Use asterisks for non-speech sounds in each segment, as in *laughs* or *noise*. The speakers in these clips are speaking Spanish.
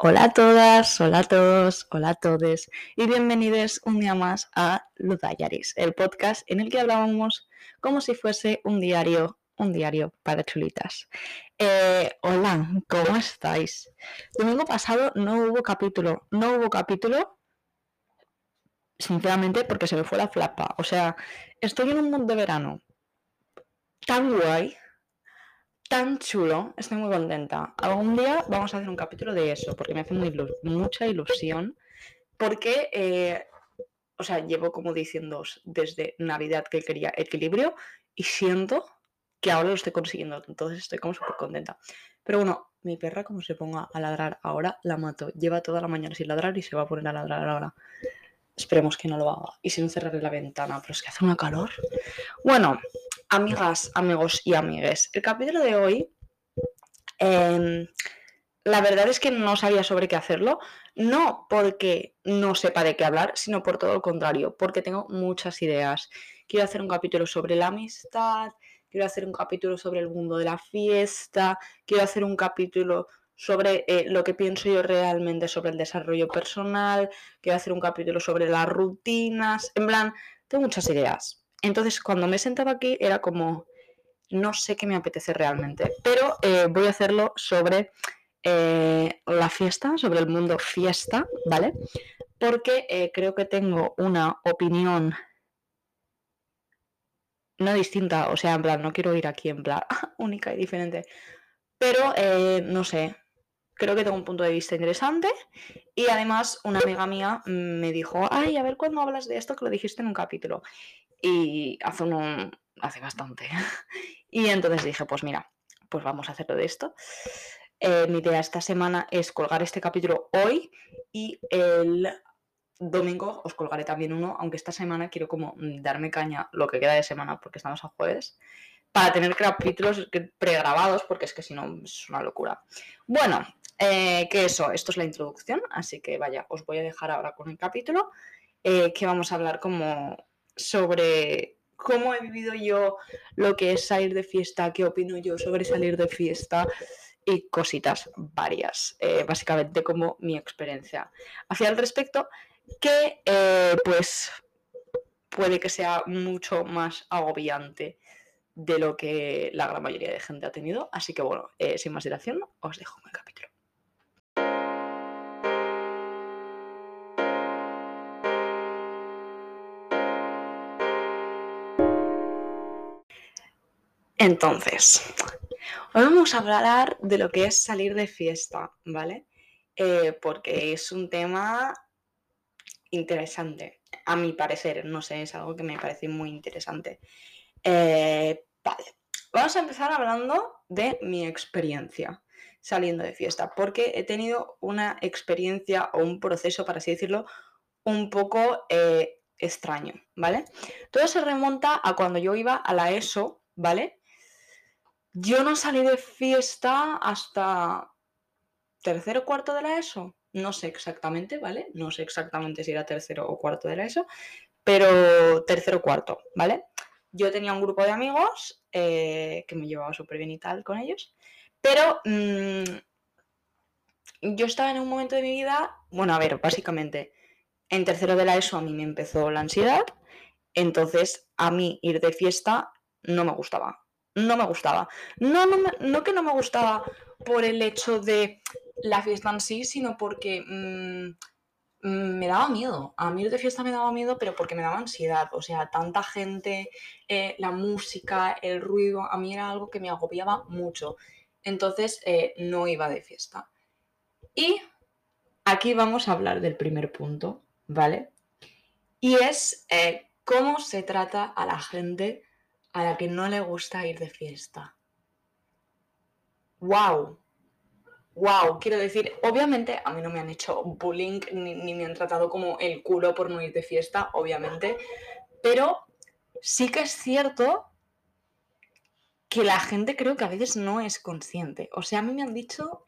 Hola a todas, hola a todos, hola a todos y bienvenidos un día más a Ludayaris, el podcast en el que hablábamos como si fuese un diario, un diario para chulitas. Eh, hola, ¿cómo estáis? Domingo pasado no hubo capítulo, no hubo capítulo, sinceramente porque se me fue la flapa. O sea, estoy en un mundo de verano tan guay tan chulo, estoy muy contenta. Algún día vamos a hacer un capítulo de eso, porque me hace mucha ilusión, porque, eh, o sea, llevo como diciendo desde Navidad que quería equilibrio y siento que ahora lo estoy consiguiendo, entonces estoy como súper contenta. Pero bueno, mi perra como se ponga a ladrar ahora, la mato. Lleva toda la mañana sin ladrar y se va a poner a ladrar ahora. Esperemos que no lo haga. Y si no cerraré la ventana, pero es que hace una calor. Bueno, amigas, amigos y amigues, el capítulo de hoy, em, la verdad es que no sabía sobre qué hacerlo, no porque no sepa de qué hablar, sino por todo lo contrario, porque tengo muchas ideas. Quiero hacer un capítulo sobre la amistad, quiero hacer un capítulo sobre el mundo de la fiesta, quiero hacer un capítulo sobre eh, lo que pienso yo realmente sobre el desarrollo personal, quiero hacer un capítulo sobre las rutinas, en plan, tengo muchas ideas. Entonces, cuando me he sentado aquí, era como, no sé qué me apetece realmente, pero eh, voy a hacerlo sobre eh, la fiesta, sobre el mundo fiesta, ¿vale? Porque eh, creo que tengo una opinión no distinta, o sea, en plan, no quiero ir aquí en plan *laughs* única y diferente, pero no sé, creo que tengo un punto de vista interesante y además una amiga mía me dijo, ay, a ver cuándo hablas de esto que lo dijiste en un capítulo y hace, un, hace bastante. *laughs* y entonces dije, pues mira, pues vamos a hacerlo de esto. Eh, mi idea esta semana es colgar este capítulo hoy y el domingo os colgaré también uno, aunque esta semana quiero como darme caña lo que queda de semana porque estamos a jueves, para tener capítulos pregrabados porque es que si no es una locura. Bueno, eh, que eso, esto es la introducción, así que vaya, os voy a dejar ahora con el capítulo eh, que vamos a hablar como sobre cómo he vivido yo lo que es salir de fiesta, qué opino yo sobre salir de fiesta y cositas varias, eh, básicamente como mi experiencia hacia el respecto, que eh, pues puede que sea mucho más agobiante de lo que la gran mayoría de gente ha tenido. Así que bueno, eh, sin más dilación, os dejo con el capítulo. Entonces, hoy vamos a hablar de lo que es salir de fiesta, ¿vale? Eh, porque es un tema interesante, a mi parecer, no sé, es algo que me parece muy interesante. Eh, vale, vamos a empezar hablando de mi experiencia saliendo de fiesta, porque he tenido una experiencia o un proceso, para así decirlo, un poco eh, extraño, ¿vale? Todo se remonta a cuando yo iba a la ESO, ¿vale? Yo no salí de fiesta hasta tercero o cuarto de la ESO. No sé exactamente, ¿vale? No sé exactamente si era tercero o cuarto de la ESO, pero tercero o cuarto, ¿vale? Yo tenía un grupo de amigos eh, que me llevaba súper bien y tal con ellos, pero mm, yo estaba en un momento de mi vida, bueno, a ver, básicamente, en tercero de la ESO a mí me empezó la ansiedad, entonces a mí ir de fiesta no me gustaba no me gustaba. No, no, no que no me gustaba por el hecho de la fiesta en sí, sino porque mm, me daba miedo. A mí de fiesta me daba miedo, pero porque me daba ansiedad. O sea, tanta gente, eh, la música, el ruido, a mí era algo que me agobiaba mucho. Entonces eh, no iba de fiesta. Y aquí vamos a hablar del primer punto, ¿vale? Y es eh, cómo se trata a la gente a la que no le gusta ir de fiesta. ¡Wow! ¡Wow! Quiero decir, obviamente a mí no me han hecho bullying ni, me han tratado como el culo por no ir de fiesta, obviamente, pero sí que es cierto que la gente creo que a veces no es consciente. O sea, a mí me han dicho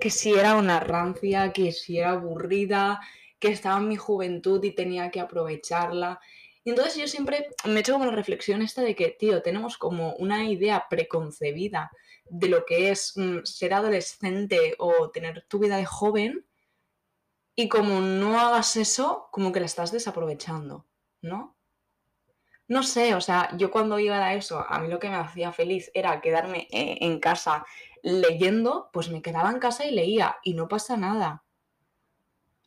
que si era una rancia, que si era aburrida, que estaba en mi juventud y tenía que aprovecharla. Y entonces yo siempre me he hecho como la reflexión esta de que, tío, tenemos como una idea preconcebida de lo que es mm, ser adolescente o tener tu vida de joven y como no hagas eso, como que la estás desaprovechando, ¿no? No sé, o sea, yo cuando iba a eso, a mí lo que me hacía feliz era quedarme eh, en casa leyendo, pues me quedaba en casa y leía y no pasa nada.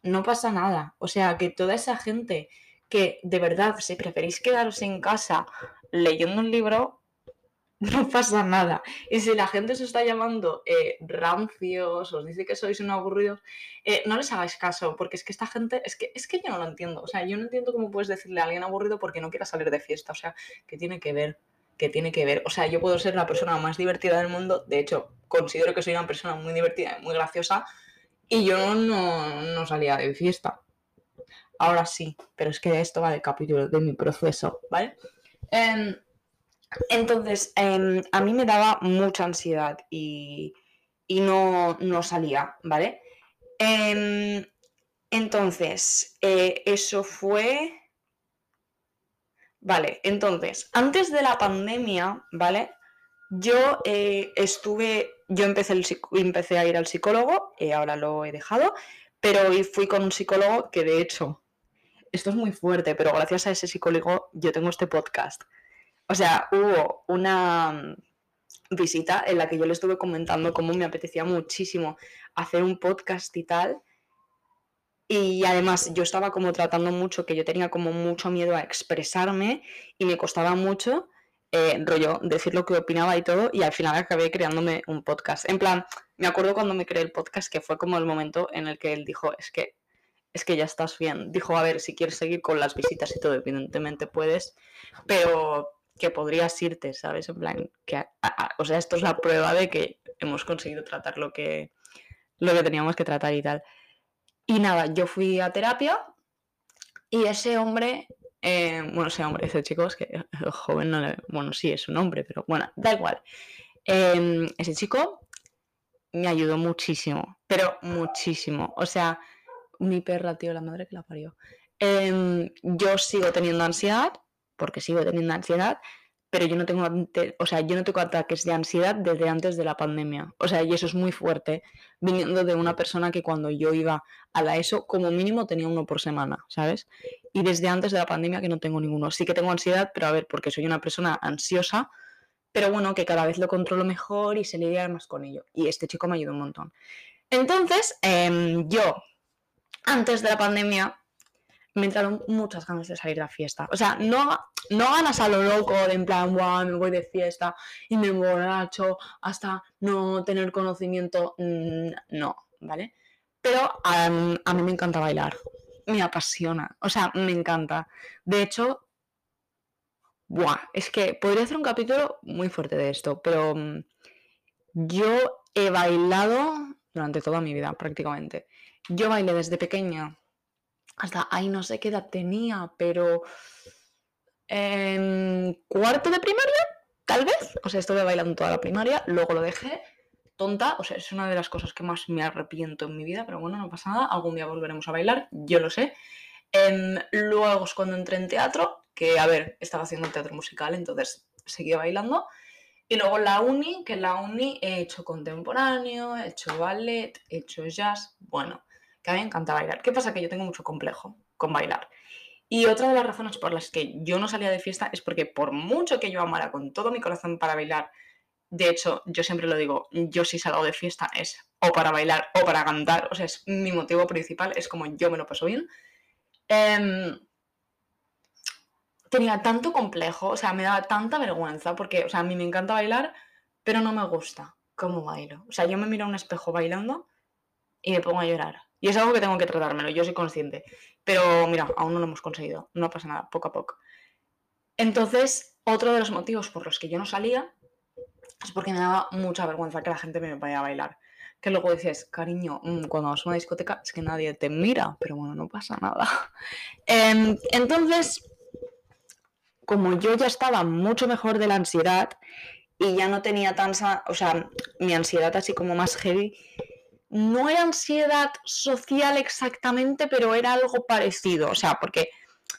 No pasa nada. O sea, que toda esa gente que de verdad, si preferís quedaros en casa leyendo un libro, *laughs* no pasa nada. Y si la gente os está llamando eh, rancios, os dice que sois un aburrido, eh, no les hagáis caso, porque es que esta gente, es que, es que yo no lo entiendo. O sea, yo no entiendo cómo puedes decirle a alguien aburrido porque no quiera salir de fiesta. O sea, que tiene que ver, que tiene que ver. O sea, yo puedo ser la persona más divertida del mundo. De hecho, considero que soy una persona muy divertida muy graciosa. Y yo no, no salía de fiesta. Ahora sí, pero es que esto va del capítulo de mi proceso, ¿vale? Em, entonces, em, a mí me daba mucha ansiedad y, no, salía, ¿vale? Em, entonces, eh, eso fue... Vale, entonces, antes de la pandemia, ¿vale? Yo eh, estuve, yo empecé a ir al psicólogo, y eh, ahora lo he dejado, pero fui con un psicólogo que de hecho esto es muy fuerte, pero gracias a ese psicólogo yo tengo este podcast. O sea, hubo una mm, visita en la que yo le estuve comentando cómo me apetecía muchísimo hacer un podcast y tal. Y además yo estaba como tratando mucho, que yo tenía como mucho miedo a expresarme y me costaba mucho, eh, rollo, decir lo que opinaba y todo, y al final acabé creándome un podcast. En plan, me acuerdo cuando me creé el podcast que fue como el momento en el que él dijo, es que es que ya estás bien. Dijo, a ver, si quieres seguir con las visitas y todo, evidentemente puedes, pero que podrías irte, ¿sabes? En plan, que, o sea, esto es la prueba de que hemos conseguido tratar lo que, lo que teníamos que tratar y tal. Y nada, yo fui a terapia y ese hombre, eh, bueno, ese hombre, ese chico, es que *laughs* el joven no le, bueno, sí, es un hombre, pero bueno, da igual. Em, ese chico me ayudó muchísimo, pero muchísimo. O sea, mi perra, tío, la madre que la parió. Em, yo sigo teniendo ansiedad, porque sigo teniendo ansiedad, pero yo no tengo, o sea, yo no tengo ataques de ansiedad desde antes de la pandemia. O sea, y eso es muy fuerte, viniendo de una persona que cuando yo iba a la ESO, como mínimo tenía uno por semana, ¿sabes? Y desde antes de la pandemia que no tengo ninguno. Sí que tengo ansiedad, pero a ver, porque soy una persona ansiosa, pero bueno, que cada vez lo controlo mejor y se lidia más con ello. Y este chico me ayudó un montón. Entonces, em, yo antes de la pandemia me entraron muchas ganas de salir de fiesta. O sea, no, no ganas a lo loco de en plan, wow, me voy de fiesta y me emborracho hasta no tener conocimiento. Mm, no, ¿vale? Pero a mí me encanta bailar. Me apasiona. O sea, me encanta. De hecho, buah, es que podría hacer un capítulo muy fuerte de esto, pero mm, yo he bailado durante toda mi vida prácticamente. Yo bailé desde pequeña hasta ahí no sé qué edad tenía, pero en cuarto de primaria, tal vez. O sea, estuve bailando toda la primaria, luego lo dejé. Tonta, o sea, es una de las cosas que más me arrepiento en mi vida, pero bueno, no pasa nada, algún día volveremos a bailar, yo lo sé. Em, luego es cuando entré en teatro, que a ver, estaba haciendo teatro musical, entonces seguía bailando. Y luego la uni, que la uni he hecho contemporáneo, he hecho ballet, he hecho jazz, bueno, que a mí me encanta bailar. ¿Qué pasa? Que yo tengo mucho complejo con bailar. Y otra de las razones por las que yo no salía de fiesta es porque por mucho que yo amara con todo mi corazón para bailar, de hecho, yo siempre lo digo, yo si salgo de fiesta es o para bailar o para cantar, o sea, es mi motivo principal, es como yo me lo paso bien. Em, tenía tanto complejo, o sea, me daba tanta vergüenza, porque, o sea, a mí me encanta bailar, pero no me gusta cómo bailo. O sea, yo me miro a un espejo bailando y me pongo a llorar. Y es algo que tengo que tratármelo, yo soy consciente. Pero mira, aún no lo hemos conseguido, no pasa nada, poco a poco. Entonces, otro de los motivos por los que yo no salía es porque me daba mucha vergüenza que la gente me vaya a bailar. Que luego dices, cariño, mm, cuando vas a una discoteca es que nadie te mira, pero bueno, no pasa nada. *laughs* Em, entonces, como yo ya estaba mucho mejor de la ansiedad y ya no tenía tanta, o sea, mi ansiedad así como más heavy, no era ansiedad social exactamente, pero era algo parecido. O sea, porque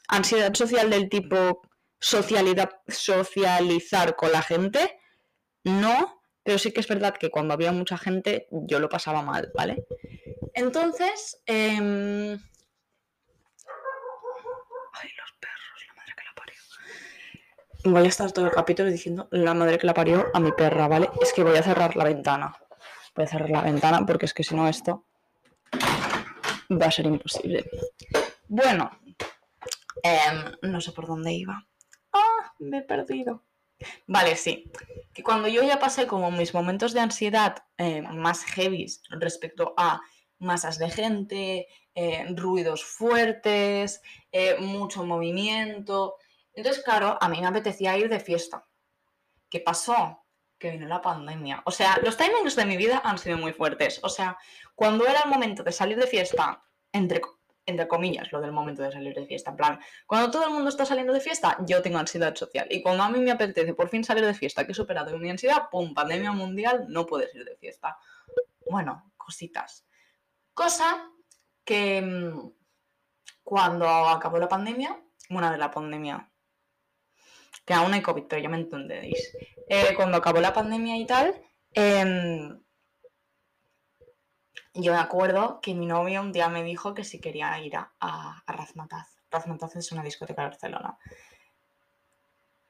ansiedad social del tipo socializar con la gente, no, pero sí que es verdad que cuando había mucha gente yo lo pasaba mal, ¿vale? Entonces, em, ay, los perros, la madre que la parió. Voy a estar todo el capítulo diciendo la madre que la parió a mi perra, ¿vale? Es que voy a cerrar la ventana. Voy a cerrar la ventana porque es que si no esto va a ser imposible. Bueno, em, no sé por dónde iba. Ah, me he perdido. Vale, sí. Que cuando yo ya pasé como mis momentos de ansiedad eh, más heavy respecto a masas de gente, eh, ruidos fuertes, eh, mucho movimiento. Entonces, claro, a mí me apetecía ir de fiesta. ¿Qué pasó? Que vino la pandemia. O sea, los timings de mi vida han sido muy fuertes. O sea, cuando era el momento de salir de fiesta, entre comillas, lo del momento de salir de fiesta. En plan, cuando todo el mundo está saliendo de fiesta, yo tengo ansiedad social. Y cuando a mí me apetece por fin salir de fiesta, que he superado mi ansiedad, ¡pum! Pandemia mundial, no puedes ir de fiesta. Bueno, cositas. Cosa que mm, cuando acabó la pandemia, bueno, de la pandemia, que aún hay COVID, pero ya me entendéis. Eh, cuando acabó la pandemia y tal, eh, yo me acuerdo que mi novio un día me dijo que si quería ir a, a, Razmataz. Razmataz es una discoteca de Barcelona.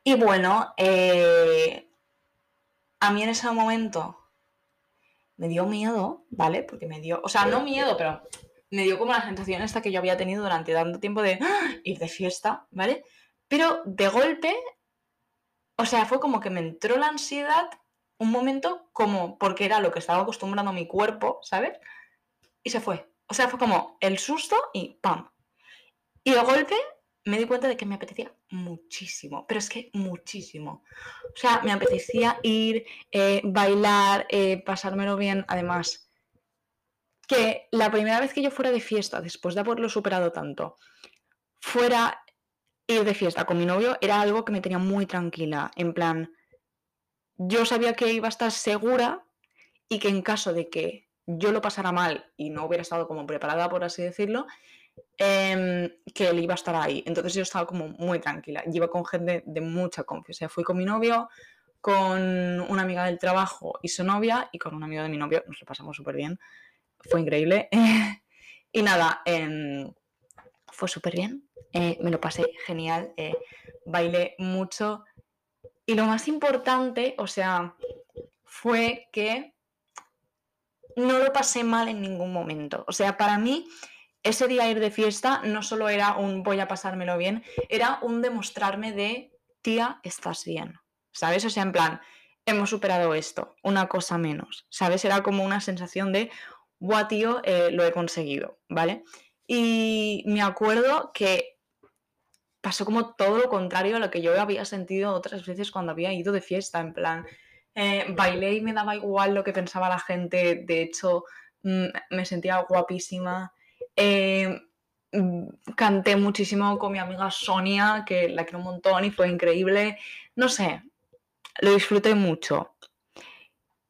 Y bueno, eh, a mí en ese momento me dio miedo, ¿vale? Porque me dio, o sea, no miedo, pero me dio como la sensación esta que yo había tenido durante tanto tiempo de ¡ah! ir de fiesta, ¿vale? Pero de golpe, o sea, fue como que me entró la ansiedad un momento como porque era lo que estaba acostumbrando mi cuerpo, ¿sabes? Y se fue. O sea, fue como el susto y ¡pam! Y de golpe me di cuenta de que me apetecía muchísimo, pero es que muchísimo. O sea, me apetecía ir, eh, bailar, eh, pasármelo bien. Además, que la primera vez que yo fuera de fiesta, después de haberlo superado tanto, fuera ir de fiesta con mi novio, era algo que me tenía muy tranquila. En plan, yo sabía que iba a estar segura y que en caso de que yo lo pasara mal y no hubiera estado como preparada, por así decirlo, em, que él iba a estar ahí. Entonces yo estaba como muy tranquila. Iba con gente de mucha confianza. fui con mi novio, con una amiga del trabajo y su novia, y con un amigo de mi novio. Nos lo pasamos súper bien. Fue increíble. *laughs* y nada, em, fue súper bien. Eh, me lo pasé genial. Eh, bailé mucho. Y lo más importante, o sea, fue que no lo pasé mal en ningún momento. O sea, para mí, ese día ir de fiesta no solo era un voy a pasármelo bien, era un demostrarme de, tía, estás bien. ¿Sabes? O sea, en plan, hemos superado esto, una cosa menos. ¿Sabes? Era como una sensación de, guau, tío, eh, lo he conseguido, ¿vale? Y me acuerdo que pasó como todo lo contrario a lo que yo había sentido otras veces cuando había ido de fiesta, en plan, eh, bailé y me daba igual lo que pensaba la gente, de hecho mm, me sentía guapísima. Eh, mm, canté muchísimo con mi amiga Sonia, que la quiero un montón y fue increíble. No sé, lo disfruté mucho.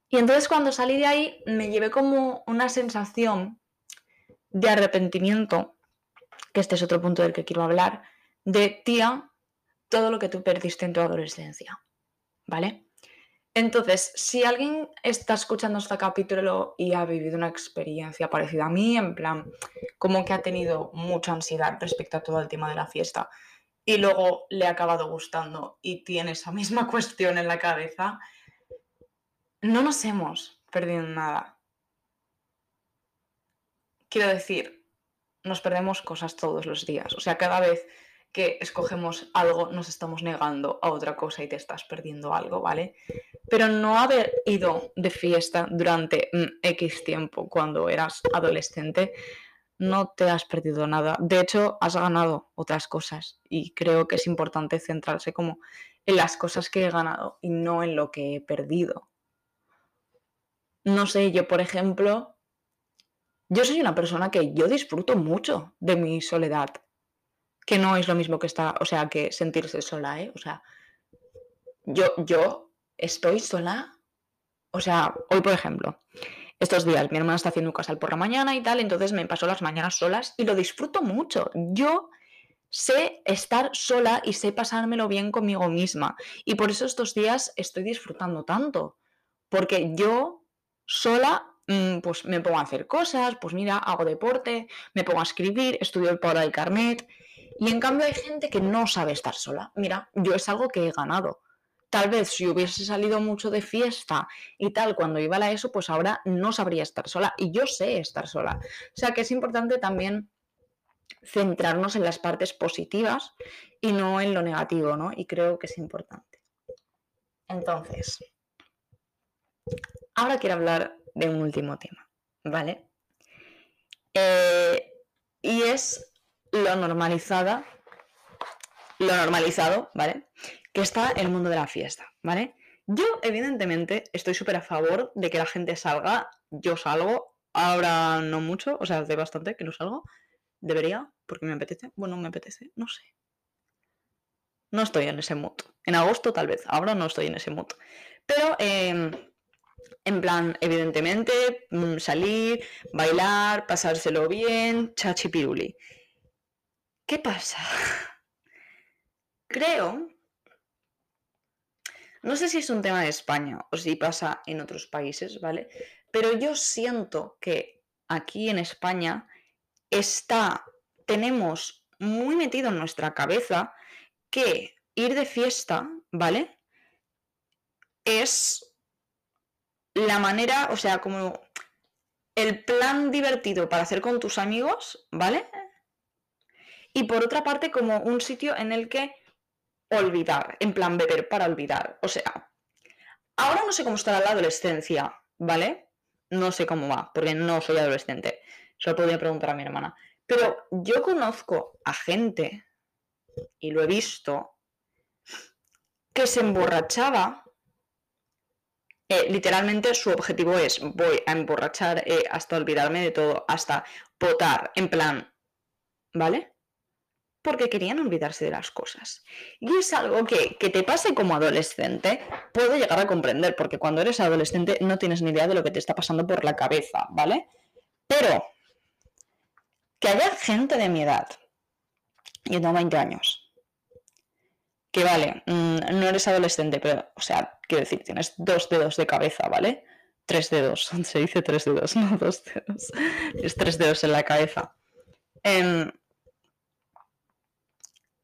Y entonces cuando salí de ahí me llevé como una sensación de arrepentimiento, que este es otro punto del que quiero hablar, de tía, todo lo que tú perdiste en tu adolescencia. ¿Vale? Entonces, si alguien está escuchando este capítulo y ha vivido una experiencia parecida a mí, en plan, como que ha tenido mucha ansiedad respecto a todo el tema de la fiesta y luego le ha acabado gustando y tiene esa misma *laughs* cuestión en la cabeza, no nos hemos perdido nada. Quiero decir, nos perdemos cosas todos los días. O sea, cada vez que escogemos algo, nos estamos negando a otra cosa y te estás perdiendo algo, ¿vale? Pero no haber ido de fiesta durante X tiempo cuando eras adolescente, no te has perdido nada. De hecho, has ganado otras cosas y creo que es importante centrarse como en las cosas que he ganado y no en lo que he perdido. No sé, yo por ejemplo, yo soy una persona que yo disfruto mucho de mi soledad que no es lo mismo que estar, o sea, que sentirse sola, ¿eh? O sea, yo, yo estoy sola, o sea, hoy por ejemplo, estos días mi hermana está haciendo un casal por la mañana y tal, entonces me paso las mañanas solas y lo disfruto mucho. Yo sé estar sola y sé pasármelo bien conmigo misma. Y por eso estos días estoy disfrutando tanto. Porque yo sola mm, pues me pongo a hacer cosas, pues mira, hago deporte, me pongo a escribir, estudio para el carnet. Y en cambio hay gente que no sabe estar sola. Mira, yo es algo que he ganado. Tal vez si hubiese salido mucho de fiesta y tal cuando iba a la ESO, pues ahora no sabría estar sola. Y yo sé estar sola. O sea que es importante también centrarnos en las partes positivas y no en lo negativo, ¿no? Y creo que es importante. Entonces, ahora quiero hablar de un último tema, ¿vale? Eh, y es lo normalizada, lo normalizado, ¿vale? que está el mundo de la fiesta, ¿vale? Yo, evidentemente, estoy súper a favor de que la gente salga. Yo salgo, ahora no mucho, o sea, hace bastante que no salgo. Debería, porque me apetece. Bueno, me apetece, no sé. No estoy en ese mood. En agosto tal vez, ahora no estoy en ese mood. Pero, em, en plan, evidentemente, mm, salir, bailar, pasárselo bien, chachipiruli. ¿Qué pasa? Creo no sé si es un tema de España o si pasa en otros países, ¿vale? Pero yo siento que aquí en España está, tenemos muy metido en nuestra cabeza que ir de fiesta, ¿vale? Es la manera, o sea, como el plan divertido para hacer con tus amigos, ¿vale? Y por otra parte, como un sitio en el que olvidar, en plan beber para olvidar. O sea, ahora no sé cómo está la adolescencia, ¿vale? No sé cómo va, porque no soy adolescente. Solo podría preguntar a mi hermana. Pero yo conozco a gente, y lo he visto, que se emborrachaba. Eh, literalmente su objetivo es voy a emborrachar eh, hasta olvidarme de todo, hasta potar, en plan, ¿vale? Porque querían olvidarse de las cosas. Y es algo que, que, te pase como adolescente, puedo llegar a comprender, porque cuando eres adolescente no tienes ni idea de lo que te está pasando por la cabeza, ¿vale? Pero que haya gente de mi edad, yo tengo 20 años, que vale, mm, no eres adolescente, pero, o sea, quiero decir, tienes dos dedos de cabeza, ¿vale? Tres dedos, *laughs* se dice tres dedos, no dos dedos. *laughs* Es tres dedos en la cabeza. Eh,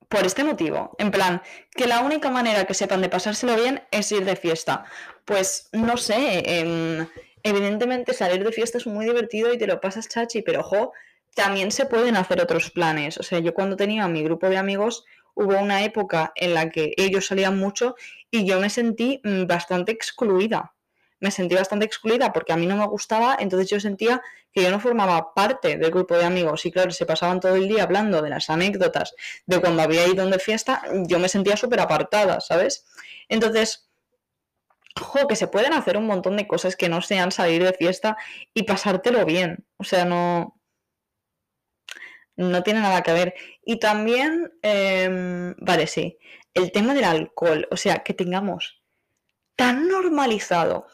por este motivo. En plan, que la única manera que sepan de pasárselo bien es ir de fiesta. Pues no sé, em, evidentemente salir de fiesta es muy divertido y te lo pasas chachi, pero ojo, también se pueden hacer otros planes. O sea, yo cuando tenía mi grupo de amigos, hubo una época en la que ellos salían mucho y yo me sentí mm, bastante excluida me sentí bastante excluida porque a mí no me gustaba, entonces yo sentía yo no formaba parte del grupo de amigos y claro, se pasaban todo el día hablando de las anécdotas de cuando había ido de fiesta, yo me sentía súper apartada, ¿sabes? Entonces, ojo, que se pueden hacer un montón de cosas que no sean salir de fiesta y pasártelo bien, o sea, no... No tiene nada que ver. Y también, em, vale, sí, el tema del alcohol, o sea, que tengamos tan normalizado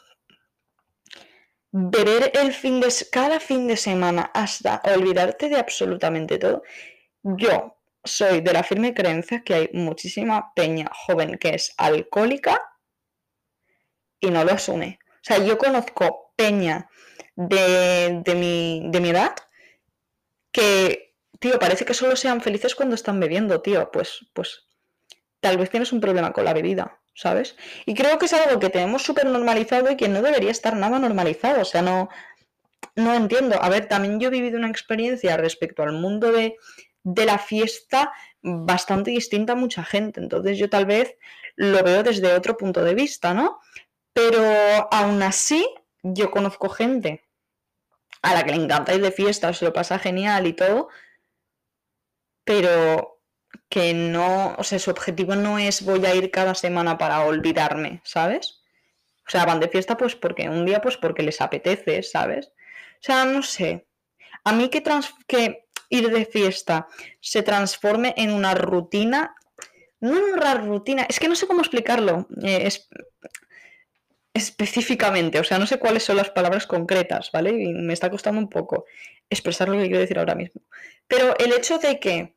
beber el fin de, cada fin de semana hasta olvidarte de absolutamente todo. Yo soy de la firme creencia que hay muchísima peña joven que es alcohólica y no lo asume. O sea, yo conozco peña de, de, mi, de mi edad que, tío, parece que solo sean felices cuando están bebiendo, tío. Pues, pues, tal vez tienes un problema con la bebida. ¿Sabes? Y creo que es algo que tenemos súper normalizado y que no debería estar nada normalizado. O sea, no, no entiendo. A ver, también yo he vivido una experiencia respecto al mundo de, de la fiesta bastante distinta a mucha gente. Entonces yo tal vez lo veo desde otro punto de vista, ¿no? Pero aún así, yo conozco gente a la que le encanta ir de fiesta, se lo pasa genial y todo, pero que no, o sea, su objetivo no es voy a ir cada semana para olvidarme, ¿sabes? O sea, van de fiesta pues porque un día pues porque les apetece, ¿sabes? O sea, no sé. A mí que, que ir de fiesta se transforme en una rutina, no en una rutina, es que no sé cómo explicarlo eh, es, específicamente, o sea, no sé cuáles son las palabras concretas, ¿vale? Y me está costando un poco expresar lo que quiero decir ahora mismo. Pero el hecho de que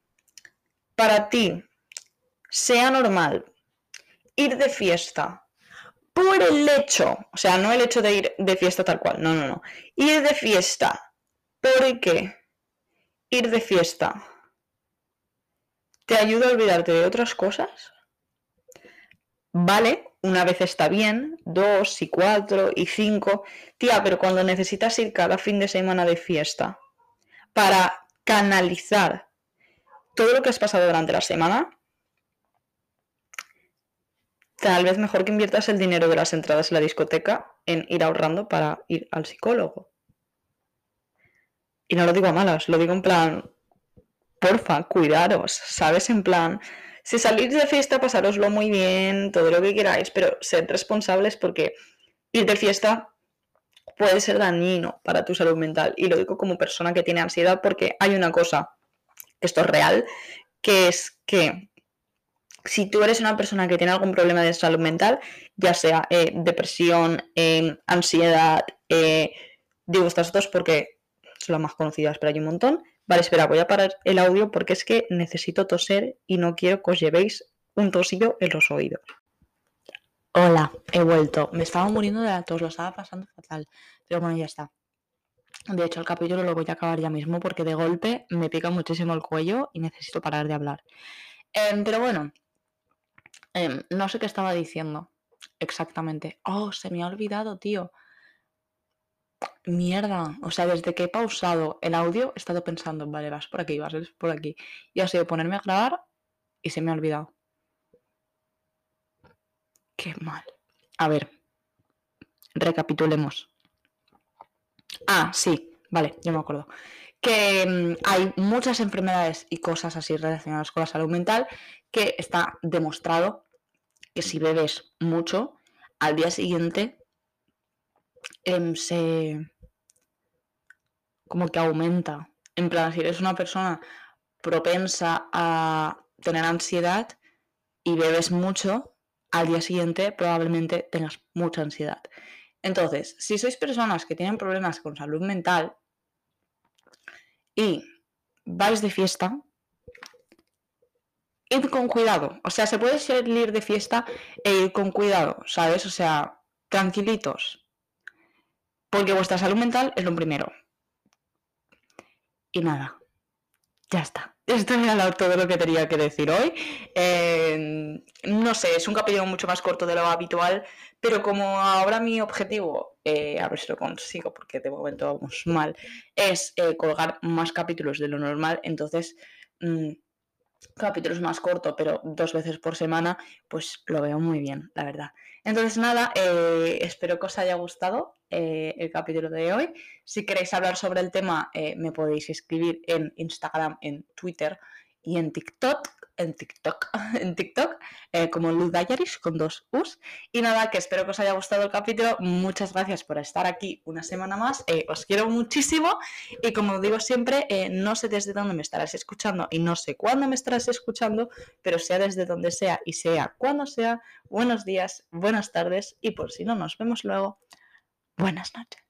para ti sea normal ir de fiesta por el hecho, o sea, no el hecho de ir de fiesta tal cual, no, no, no. Ir de fiesta. ¿Por qué? Ir de fiesta te ayuda a olvidarte de otras cosas. Vale, una vez está bien, dos y cuatro y cinco. Tía, pero cuando necesitas ir cada fin de semana de fiesta para canalizar todo lo que has pasado durante la semana, tal vez mejor que inviertas el dinero de las entradas en la discoteca en ir ahorrando para ir al psicólogo. Y no lo digo a malas, lo digo en plan, porfa, cuidaros, ¿sabes? En plan, si salís de fiesta, pasároslo muy bien, todo lo que queráis, pero sed responsables porque ir de fiesta puede ser dañino para tu salud mental. Y lo digo como persona que tiene ansiedad porque hay una cosa, esto es real, que es que si tú eres una persona que tiene algún problema de salud mental, ya sea eh, depresión, eh, ansiedad, eh, digo estas dos porque son las más conocidas, pero hay un montón. Vale, espera, voy a parar el audio porque es que necesito toser y no quiero que os llevéis un tosillo en los oídos. Hola, he vuelto. Me estaba muriendo de la tos, lo estaba pasando fatal. Pero bueno, ya está. De hecho, el capítulo lo voy a acabar ya mismo porque de golpe me pica muchísimo el cuello y necesito parar de hablar. Em, pero bueno, em, no sé qué estaba diciendo exactamente. Oh, se me ha olvidado, tío. Mierda. O sea, desde que he pausado el audio he estado pensando, vale, vas por aquí, vas por aquí. Y ha sido ponerme a grabar y se me ha olvidado. Qué mal. A ver, recapitulemos. Ah, sí, vale, ya me acuerdo. Que mm, hay muchas enfermedades y cosas así relacionadas con la salud mental que está demostrado que si bebes mucho, al día siguiente em, se como que aumenta. En plan, si eres una persona propensa a tener ansiedad y bebes mucho, al día siguiente probablemente tengas mucha ansiedad. Entonces, si sois personas que tienen problemas con salud mental y vais de fiesta, id con cuidado. O sea, se puede salir de fiesta e ir con cuidado, ¿sabes? O sea, tranquilitos. Porque vuestra salud mental es lo primero. Y nada, ya está. Esto era todo lo que tenía que decir hoy. Em, no sé, es un capítulo mucho más corto de lo habitual, pero como ahora mi objetivo, eh, a ver si lo consigo, porque de momento vamos mal, es eh, colgar más capítulos de lo normal, entonces mm, capítulos más cortos, pero dos veces por semana, pues lo veo muy bien, la verdad. Entonces, nada, eh, espero que os haya gustado el capítulo de hoy. Si queréis hablar sobre el tema, me podéis escribir en Instagram, en Twitter y en TikTok en TikTok, *laughs* en TikTok eh, como Luz con dos U's. Y nada, que espero que os haya gustado el capítulo. Muchas gracias por estar aquí una semana más. Eh, os quiero muchísimo. Y como digo siempre, eh, no sé desde dónde me estarás escuchando y no sé cuándo me estarás escuchando, pero sea desde donde sea y sea cuando sea, buenos días, buenas tardes y por si no nos vemos luego, buenas noches.